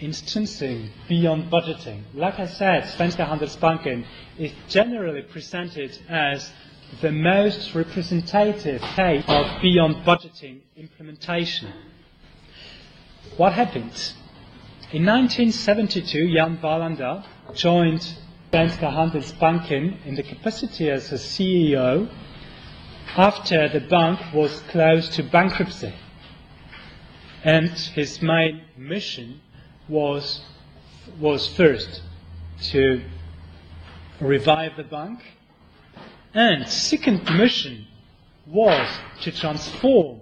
instancing beyond budgeting. Like I said, Svenska Handelsbanken is generally presented as the most representative case of beyond budgeting implementation. What happened? In 1972, Jan Wallander joined Svenska Handelsbanken in the capacity as a CEO after the bank was close to bankruptcy. And his main mission was, was first to revive the bank, and second mission was to transform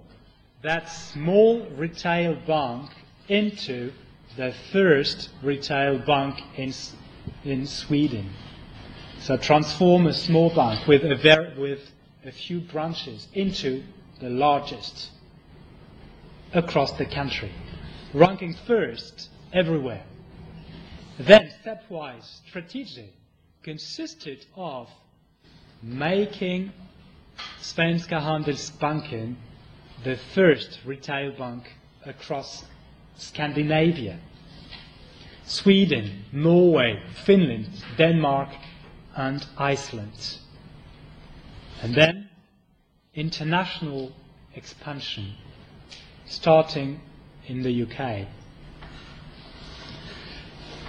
that small retail bank into the first retail bank in, in Sweden. So transform a small bank with a, very, with a few branches into the largest across the country, ranking first everywhere. Then, stepwise strategy consisted of making Svenska Handelsbanken the first retail bank across Scandinavia. Sweden, Norway, Finland, Denmark, and Iceland. And then international expansion, starting in the UK.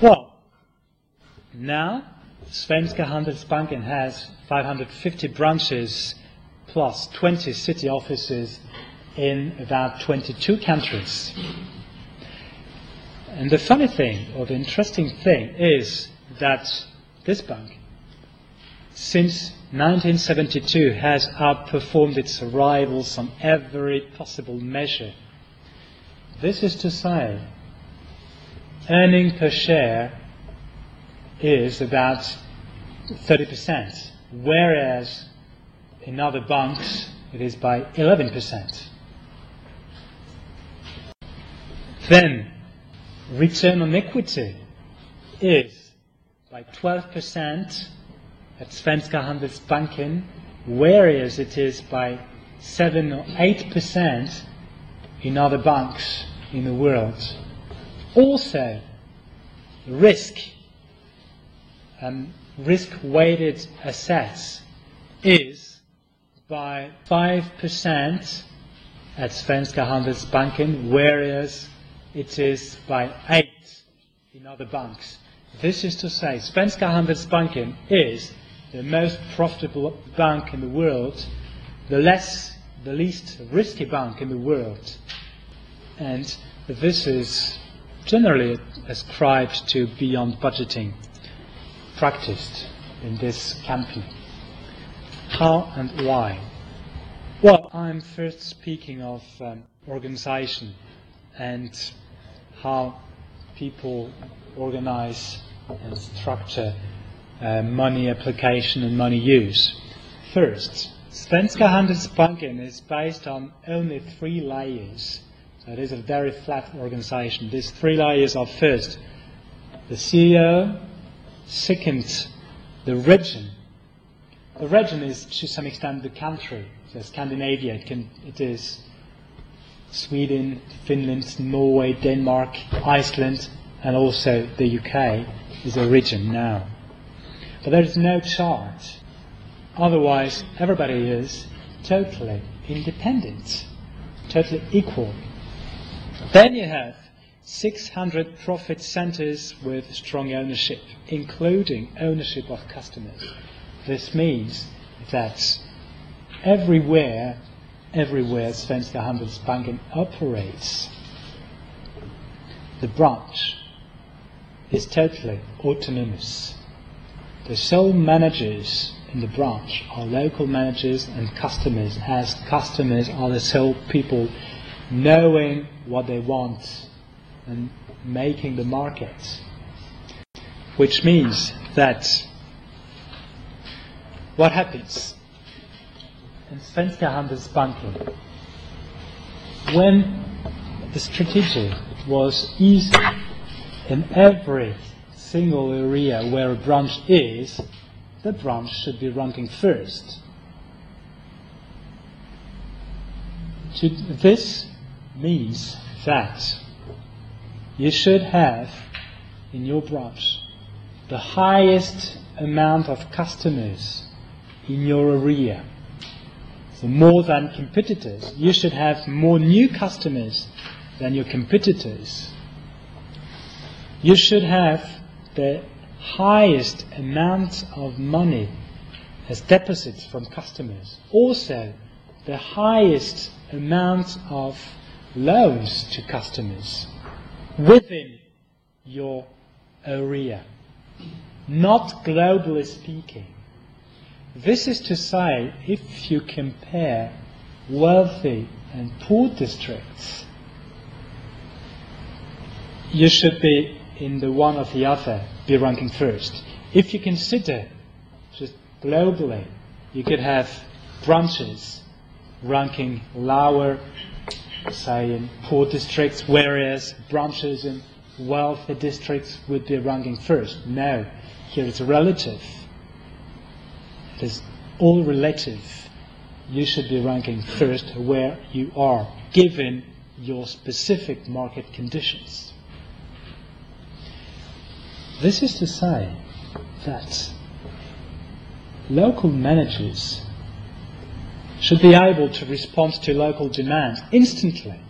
Well, now Svenska Handelsbanken has 550 branches plus 20 city offices in about 22 countries. And the funny thing, or the interesting thing, is that this bank, since 1972, has outperformed its rivals on every possible measure. This is to say, earning per share is about 30%, whereas in other banks it is by 11%. Then, return on equity is by 12% at Svenska Handelsbanken, whereas it is by 7 or 8% in other banks in the world. Also, risk um, risk-weighted assets is by 5% at Svenska Handelsbanken, whereas it is by 8 in other banks. This is to say, Svenska Handelsbanken is the most profitable bank in the world, the less, the least risky bank in the world. And this is generally ascribed to beyond budgeting practiced in this campaign. How and why? Well, I'm first speaking of um, organization and how people organize and structure uh, money application and money use. First, Svenska Handelsbanken is based on only three layers. So it is a very flat organization. These three layers are first, the CEO, second, the region. The region is to some extent the country. So Scandinavia, it, can, it is Sweden, Finland, Norway, Denmark, Iceland, and also the UK is a region now. But there is no chart. Otherwise, everybody is totally independent, totally equal. Then you have 600 profit centers with strong ownership, including ownership of customers. This means that everywhere, everywhere Svenska Handelsbanken operates, the branch is totally autonomous. The sole managers in the branch are local managers and customers, as customers are the sole people knowing what they want and making the market. Which means that what happens in Svenska Handelsbanken when the strategy was easy in every single area where a branch is, the branch should be ranking first. this means that you should have in your branch the highest amount of customers in your area. So more than competitors. You should have more new customers than your competitors. You should have the highest amount of money as deposits from customers. Also, the highest amount of loans to customers within your area, not globally speaking. This is to say, if you compare wealthy and poor districts, you should be in the one or the other, be ranking first. If you consider just globally, you could have branches ranking lower, say in poor districts, whereas branches in wealthy districts would be ranking first. No, here it's relative. It is all relative. You should be ranking first where you are, given your specific market conditions. This is to say that local managers should be able to respond to local demands instantly.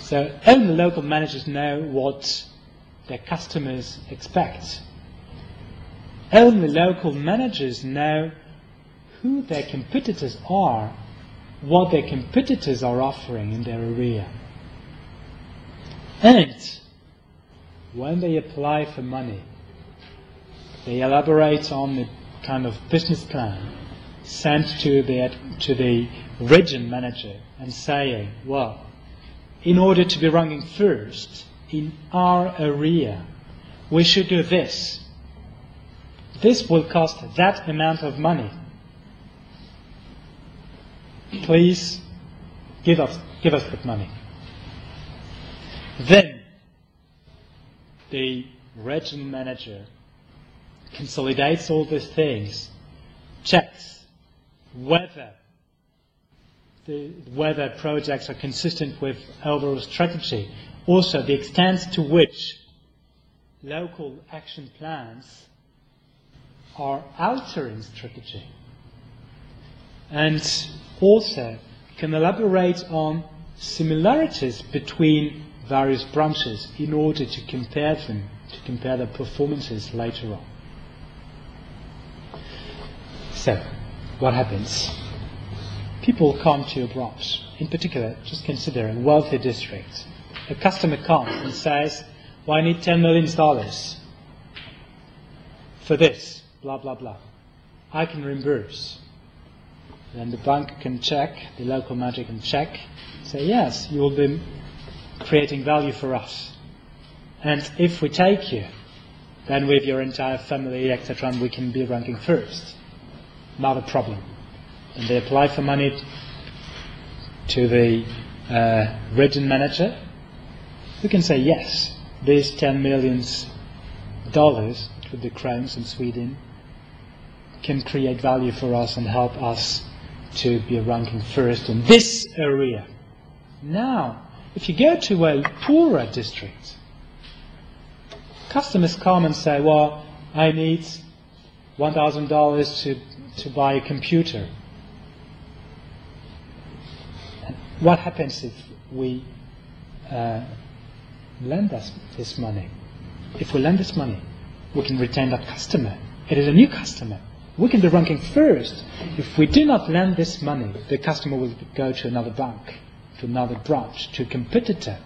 So only local managers know what their customers expect. Only local managers know who their competitors are, what their competitors are offering in their area. And when they apply for money, they elaborate on the kind of business plan sent to the, to the region manager and saying, well, in order to be ranking first in our area, we should do this. This will cost that amount of money. Please give us, give us that money. Then the region manager consolidates all these things, whether the, whether projects are consistent with overall strategy, also the extent to which local action plans are altering strategy, and also can elaborate on similarities between various branches in order to compare them, to compare their performances later on. So, what happens? People come to your branch. In particular, just consider a wealthy district. A customer comes and says, well, I need $10 million for this, blah, blah, blah. I can reimburse. Then the bank can check, the local manager can check, say, yes, you will be creating value for us. And if we take you, then with your entire family, etc., we can be ranking first not a problem. And they apply for money to the uh, region manager, who can say yes, these 10 million dollars to the crowns in Sweden can create value for us and help us to be ranking first in this area. Now, if you go to a poorer district, customers come and say, well, I need $1,000 to to buy a computer. What happens if we uh, lend us this money? If we lend this money, we can retain that customer. It is a new customer. We can be ranking first. If we do not lend this money, the customer will go to another bank, to another branch, to a competitor.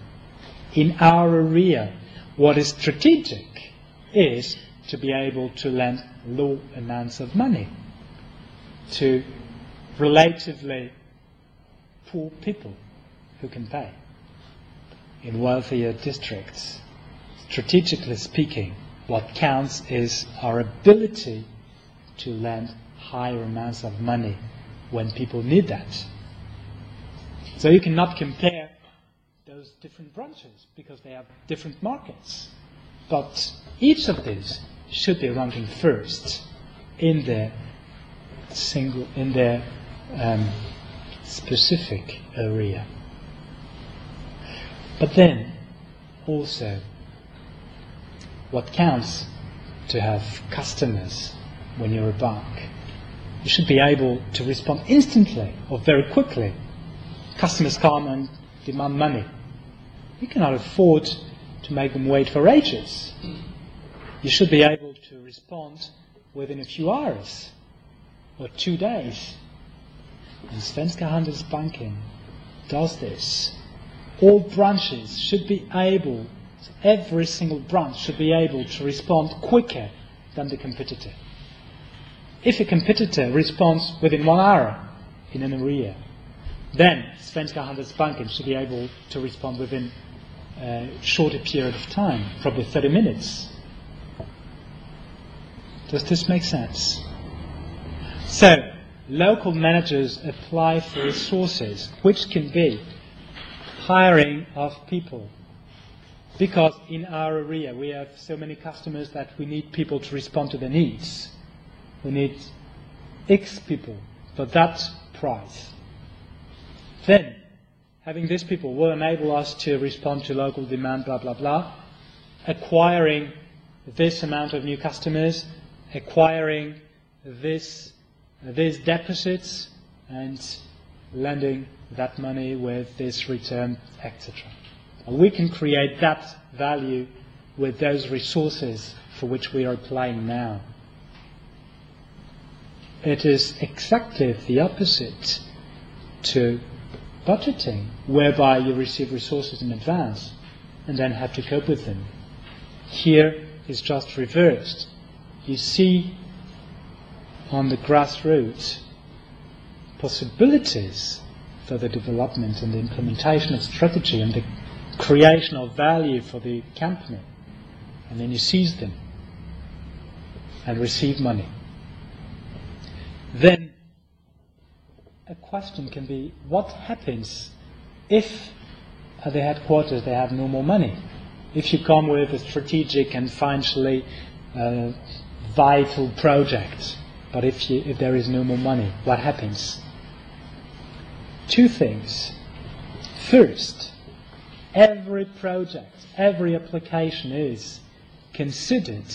In our area, what is strategic is to be able to lend low amounts of money to relatively poor people who can pay. In wealthier districts, strategically speaking, what counts is our ability to lend higher amounts of money when people need that. So you cannot compare those different branches because they have different markets. But each of these should be ranking first in their single in their um, specific area. But then, also what counts to have customers when you're a bank. You should be able to respond instantly or very quickly. Customers come and demand money. You cannot afford to make them wait for ages. You should be able to respond within a few hours or two days. And Svenska Handelsbanken does this. All branches should be able, every single branch should be able to respond quicker than the competitor. If a competitor responds within one hour in an area, then Svenska Handelsbanken should be able to respond within a shorter period of time, probably 30 minutes. Does this make sense? So, local managers apply for resources, which can be hiring of people. Because in our area we have so many customers that we need people to respond to their needs. We need X people for that price. Then, having these people will enable us to respond to local demand, blah, blah, blah, acquiring this amount of new customers, acquiring this, these deposits, and lending that money with this return, etc. We can create that value with those resources for which we are applying now. It is exactly the opposite to budgeting, whereby you receive resources in advance and then have to cope with them. Here is just reversed. You see on the grassroots possibilities for the development and the implementation of strategy and the creation of value for the company. And then you seize them and receive money. Then a question can be what happens if at the headquarters they have no more money? If you come with a strategic and financially uh, vital project, but if, you, if there is no more money, what happens? Two things. First, every project, every application is considered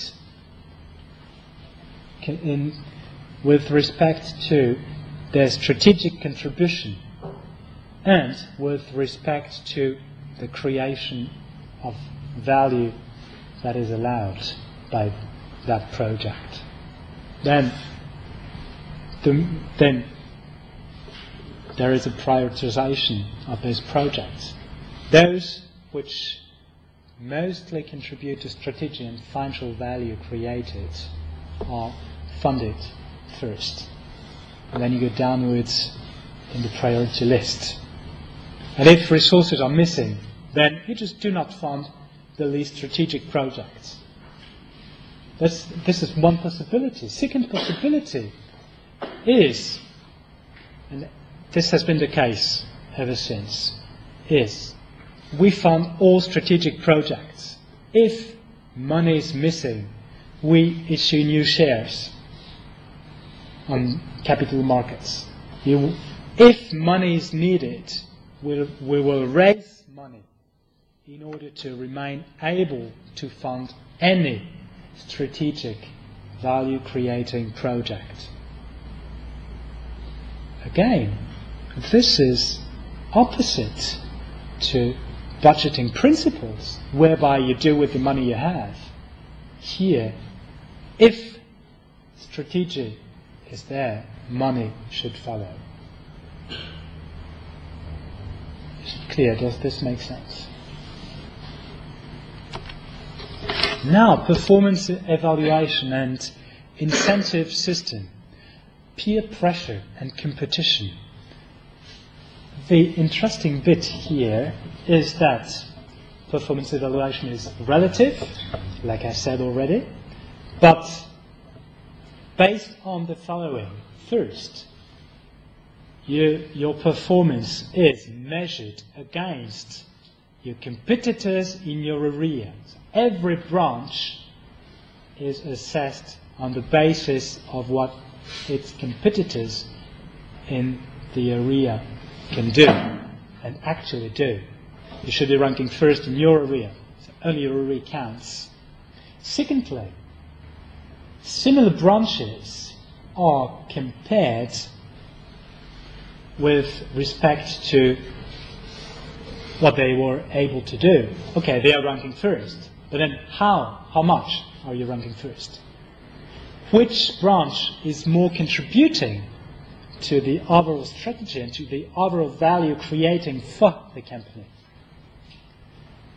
in, with respect to their strategic contribution and with respect to the creation of value that is allowed by that project. Then, the, then there is a prioritization of those projects. Those which mostly contribute to strategic and financial value created are funded first. And then you go downwards in the priority list. And if resources are missing, then you just do not fund the least strategic projects. This, this is one possibility. Second possibility is, and this has been the case ever since, is we fund all strategic projects. If money is missing, we issue new shares on capital markets. You, if money is needed, we'll, we will raise money in order to remain able to fund any strategic value creating project. Again, this is opposite to budgeting principles, whereby you do with the money you have. Here, if strategy is there, money should follow. Is it clear? Does this make sense? Now, performance evaluation and incentive system, peer pressure and competition. The interesting bit here is that performance evaluation is relative, like I said already, but based on the following. First, you, your performance is measured against your competitors in your area. So every branch is assessed on the basis of what its competitors in the area can do and actually do. You should be ranking first in your area. only your area counts. Secondly, similar branches are compared with respect to what they were able to do. Okay, they are ranking first, but then how? How much are you ranking first? Which branch is more contributing to the overall strategy and to the overall value creating for the company?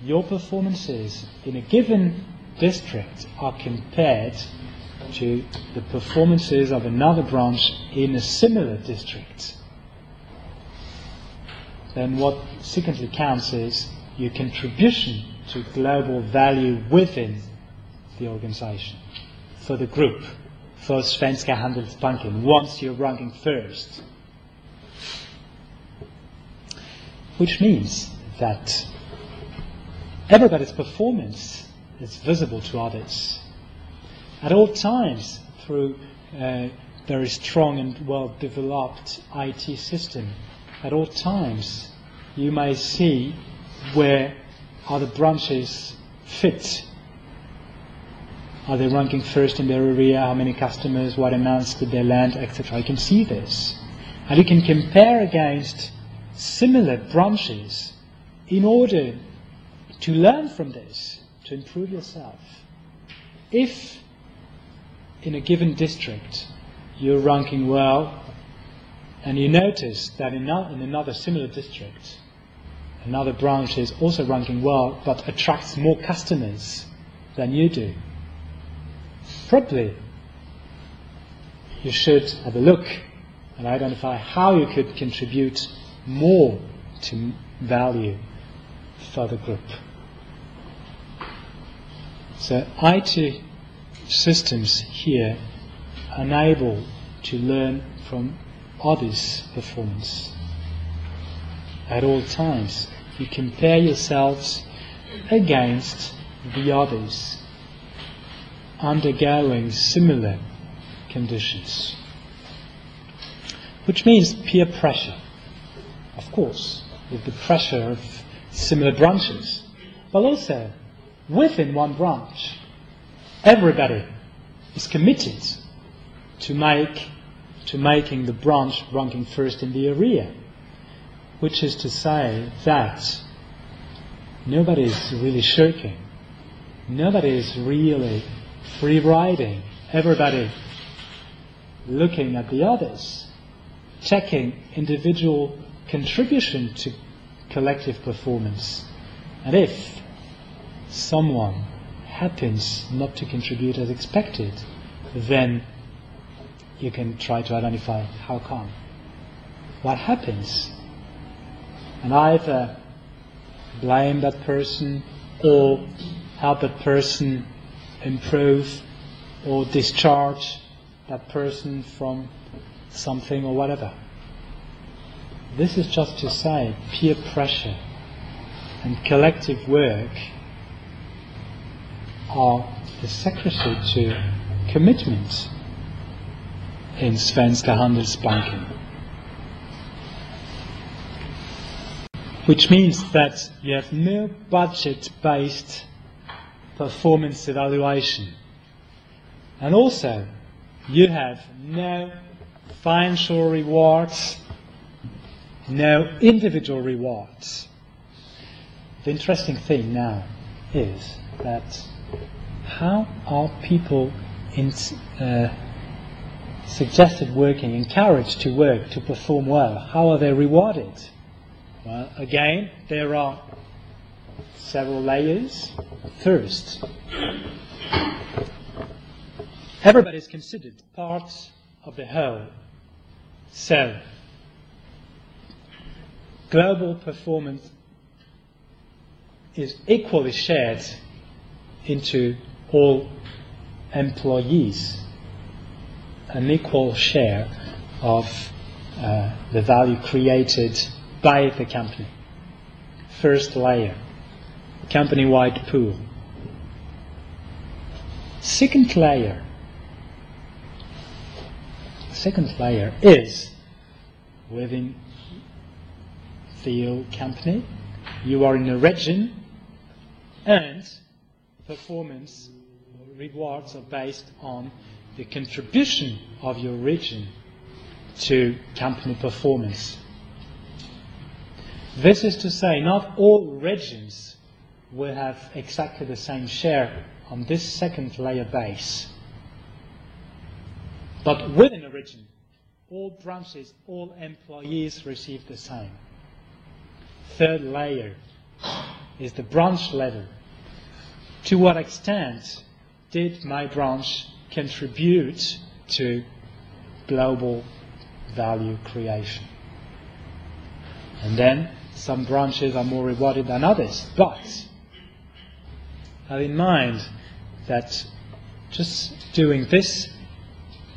Your performances in a given district are compared to the performances of another branch in a similar district. Then what secondly counts is your contribution to global value within the organization, for the group, for Svenska Handelsbanken, once you're ranking first. Which means that everybody's performance is visible to others. At all times, through a very strong and well developed IT system, at all times, you may see where other branches fit. Are they ranking first in their area? How many customers? What amounts did they land? Etc. You can see this. And you can compare against similar branches in order to learn from this, to improve yourself. If in a given district you're ranking well and you notice that in another similar district another branch is also ranking well but attracts more customers than you do, probably you should have a look and identify how you could contribute more to value for the group. So IT systems here enable to learn from others' performance at all times. You compare yourselves against the others undergoing similar conditions. Which means peer pressure, of course, with the pressure of similar branches, but also within one branch, everybody is committed to make to making the branch ranking first in the area which is to say that nobody is really shirking, nobody is really free riding, everybody looking at the others, checking individual contribution to collective performance. And if someone happens not to contribute as expected, then you can try to identify how come. What happens and either blame that person or help that person improve or discharge that person from something or whatever. This is just to say peer pressure and collective work are the secretary to commitment in Svenska Handelsbanken. Which means that you have no budget-based performance evaluation. And also, you have no financial rewards, no individual rewards. The interesting thing now is that how are people in, uh, suggested working, encouraged to work, to perform well? How are they rewarded? Well, again, there are several layers. First, everybody is considered part of the whole. So, global performance is equally shared into all employees, an equal share of uh, the value created by the company. First layer, company wide pool. Second layer, second layer is within the company. You are in a region and performance rewards are based on the contribution of your region to company performance. This is to say, not all regions will have exactly the same share on this second layer base. But within a region, all branches, all employees receive the same. Third layer is the branch level. To what extent did my branch contribute to global value creation? And then some branches are more rewarded than others. But have in mind that just doing this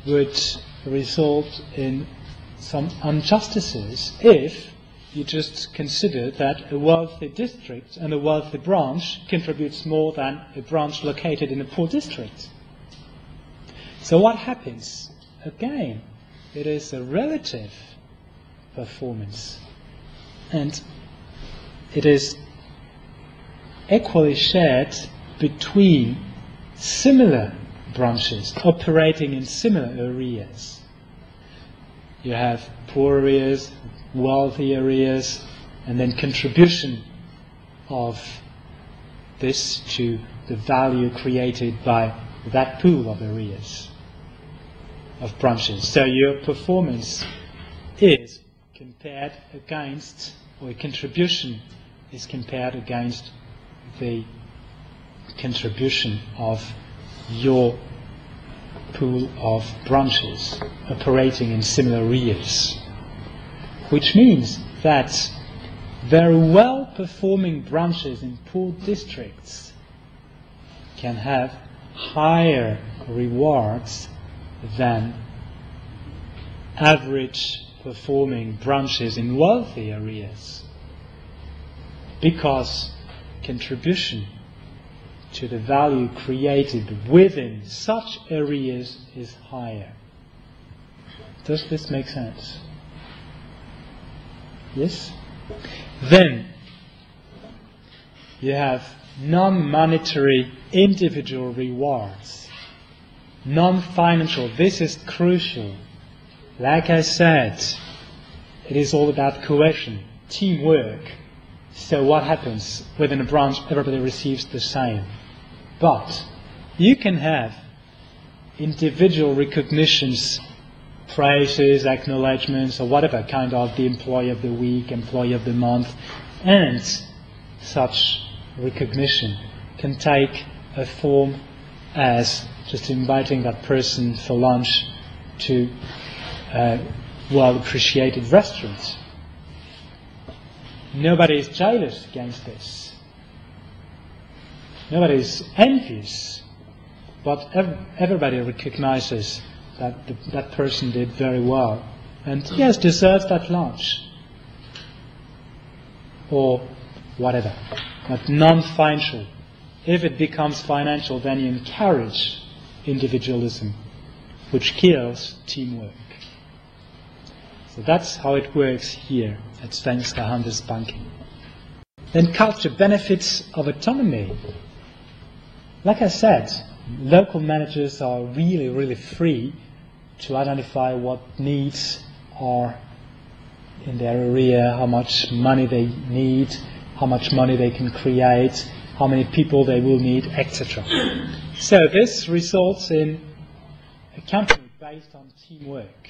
would result in some injustices if you just consider that a wealthy district and a wealthy branch contributes more than a branch located in a poor district. So what happens? Again, it is a relative performance. And it is equally shared between similar branches operating in similar areas. You have poor areas, wealthy areas, and then contribution of this to the value created by that pool of areas, of branches. So your performance is compared against, or contribution is compared against the contribution of your pool of branches operating in similar areas. Which means that very well performing branches in poor districts can have higher rewards than average performing branches in wealthy areas because contribution to the value created within such areas is higher. Does this make sense? Yes? Then you have non monetary individual rewards. Non financial, this is crucial. Like I said, it is all about cohesion, teamwork. So what happens within a branch? Everybody receives the same. But you can have individual recognitions, praises, acknowledgements, or whatever kind of the employee of the week, employee of the month, and such recognition can take a form as just inviting that person for lunch to uh, well appreciated restaurants. Nobody is jealous against this. Nobody is envious. But ev- everybody recognizes that the, that person did very well. And yes, deserves that lunch. Or whatever. But non financial. If it becomes financial, then you encourage individualism, which kills teamwork. So that's how it works here at Svenska Handelsbanken. Then culture benefits of autonomy. Like I said, local managers are really, really free to identify what needs are in their area, how much money they need, how much money they can create, how many people they will need, etc. So this results in a company based on teamwork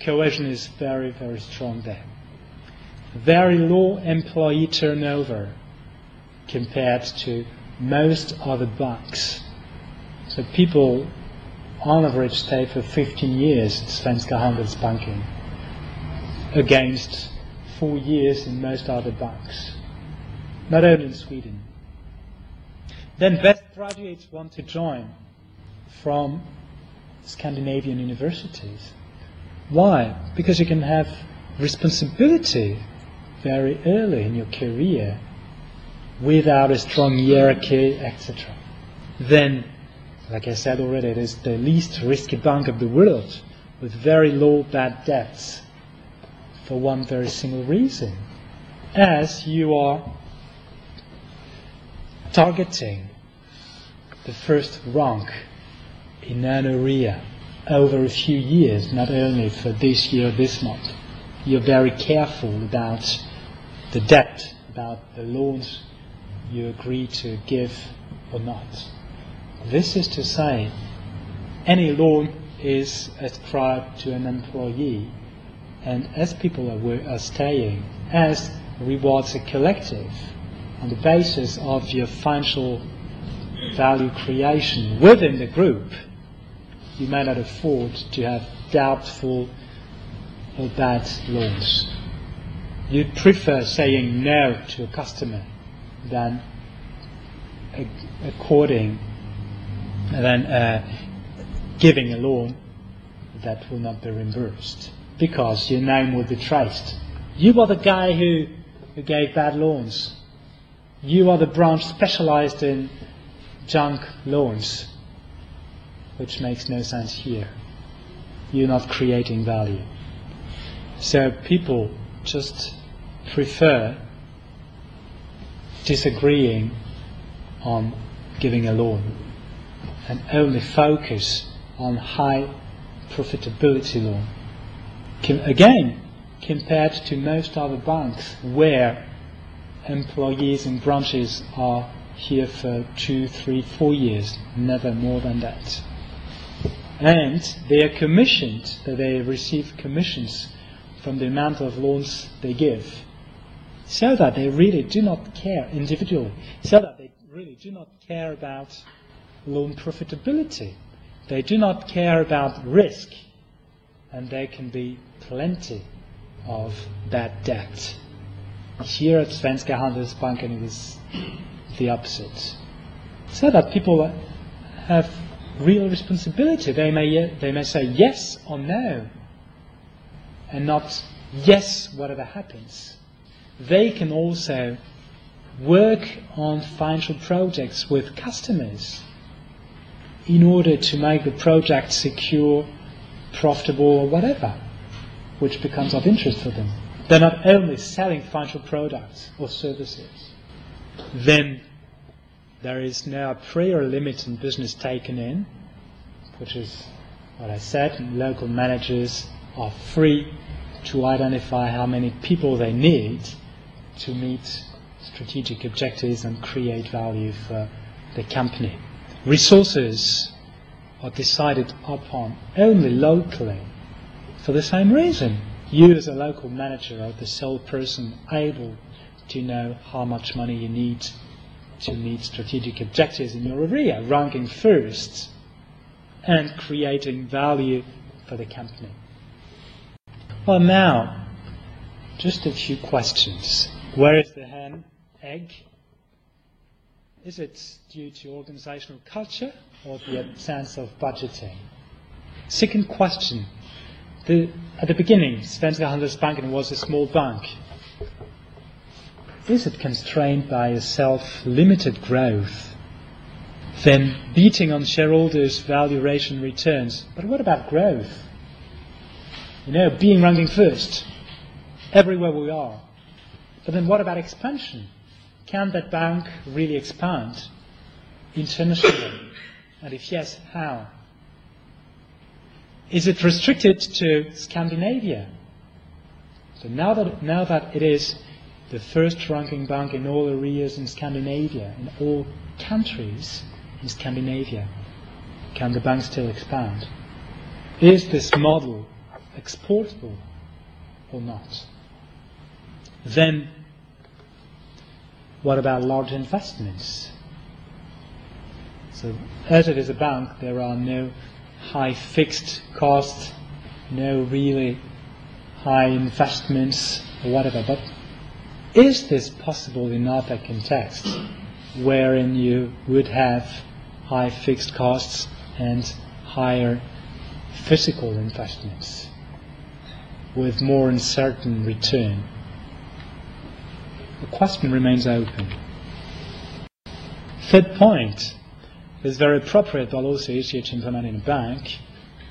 cohesion is very, very strong there. Very low employee turnover compared to most other banks. So people on average stay for 15 years at Svenska Handelsbanken against four years in most other banks. Not only in Sweden. Then best graduates want to join from Scandinavian universities. Why? Because you can have responsibility very early in your career without a strong hierarchy, etc. Then, like I said already, it is the least risky bank of the world with very low bad debts for one very single reason. As you are targeting the first rank in an area over a few years, not only for this year, this month. You're very careful about the debt, about the loans you agree to give or not. This is to say, any loan is ascribed to an employee, and as people are, are staying, as rewards a collective, on the basis of your financial value creation within the group, you may not afford to have doubtful or bad loans. You'd prefer saying no to a customer than according than uh, giving a loan that will not be reimbursed because your name will be traced. You are the guy who, who gave bad loans. You are the branch specialized in junk loans, which makes no sense here. You're not creating value. So people just prefer disagreeing on giving a loan and only focus on high profitability loan. Again, compared to most other banks where employees and branches are here for two, three, four years, never more than that. And they are commissioned, that they receive commissions from the amount of loans they give, so that they really do not care individually, so that they really do not care about loan profitability. They do not care about risk, and there can be plenty of bad debt. Here at Svenska Handelsbanken it is the opposite. So that people have real responsibility. They may, uh, they may say yes or no, and not yes, whatever happens. They can also work on financial projects with customers in order to make the project secure, profitable, or whatever, which becomes of interest for them. They're not only selling financial products or services. Then there is now a prior limit in business taken in, which is what I said, local managers are free to identify how many people they need to meet strategic objectives and create value for the company. Resources are decided upon only locally for the same reason. You, as a local manager, are the sole person able to know how much money you need to meet strategic objectives in your area, ranking first and creating value for the company. Well, now, just a few questions. Where is the hen, egg? Is it due to organizational culture or the absence of budgeting? Second question. The, at the beginning, Svenska Handelsbanken was a small bank. Is it constrained by a self-limited growth? Then beating on shareholders' valuation returns. But what about growth? You know, being ranking first everywhere we are. But then what about expansion? Can that bank really expand internationally? and if yes, how? Is it restricted to Scandinavia? So now that, now that it is the first ranking bank in all areas in Scandinavia, in all countries in Scandinavia, can the bank still expand? Is this model exportable or not? Then, what about large investments? So, as it is a bank, there are no high fixed costs, no really high investments or whatever. But is this possible in other contexts wherein you would have high fixed costs and higher physical investments? with more uncertain return? The question remains open. Third point is very appropriate, but also easier to implement in a bank.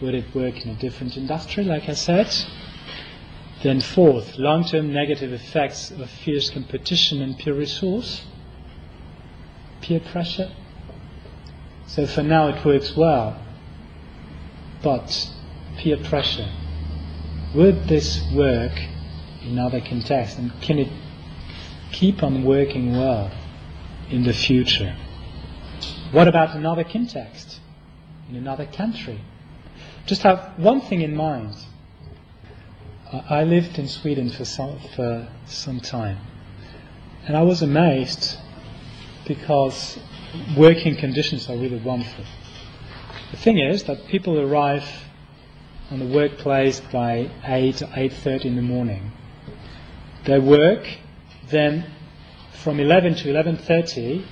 Would it work in a different industry, like I said? Then fourth, long-term negative effects of fierce competition and peer resource, peer pressure. So for now it works well. But peer pressure, would this work in other contexts? And can it keep on working well in the future? What about another context? In another country? Just have one thing in mind. I lived in Sweden for some, for some time. And I was amazed because working conditions are really wonderful. The thing is that people arrive on the workplace by 8 or 8.30 in the morning. They work, then from 11 to 11.30,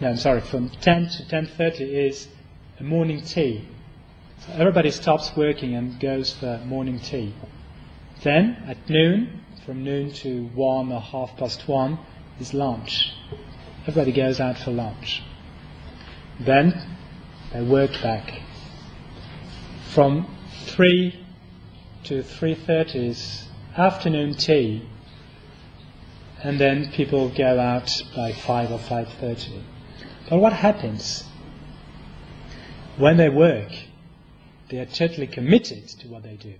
no, I'm sorry, from 10 to 10.30 is a morning tea. So everybody stops working and goes for morning tea. Then, at noon, from noon to 1 or half past 1, is lunch. Everybody goes out for lunch. Then they work back. From 3 to 3.30 is afternoon tea. And then people go out by 5 or 5.30. But what happens? When they work, they are totally committed to what they do,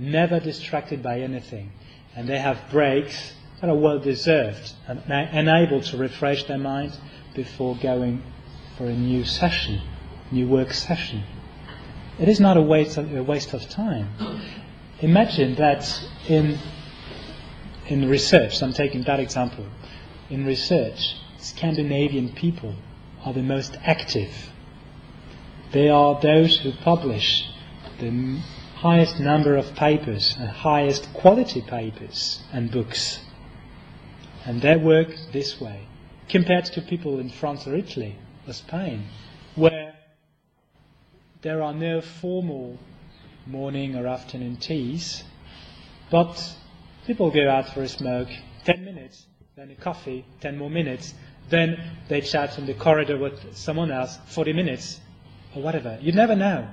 never distracted by anything. And they have breaks that are well deserved and, able to refresh their mind before going for a new session, new work session. It is not a waste of, a waste of time. Imagine that in in research, I'm taking that example. In research, Scandinavian people are the most active. They are those who publish the highest number of papers and highest quality papers and books and they work this way, compared to people in France or Italy or Spain, where there are no formal morning or afternoon teas, but people go out for a smoke, 10 minutes, then a coffee, 10 more minutes, then they chat in the corridor with someone else, 40 minutes, or whatever. You never know.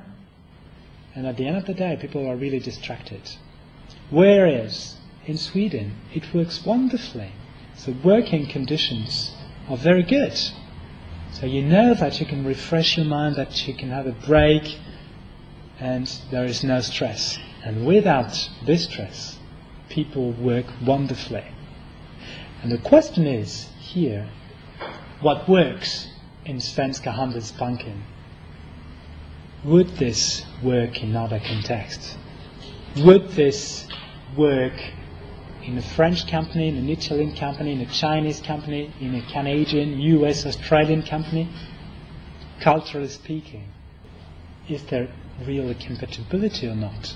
And at the end of the day, people are really distracted. Whereas in Sweden, it works wonderfully. So working conditions are very good. So you know that you can refresh your mind, that you can have a break, and there is no stress. And without this stress, people work wonderfully. And the question is here, what works in Svenska Handelsbanken? Would this work in other contexts? Would this work in a French company, in an Italian company, in a Chinese company, in a Canadian, US, Australian company, culturally speaking, is there real compatibility or not?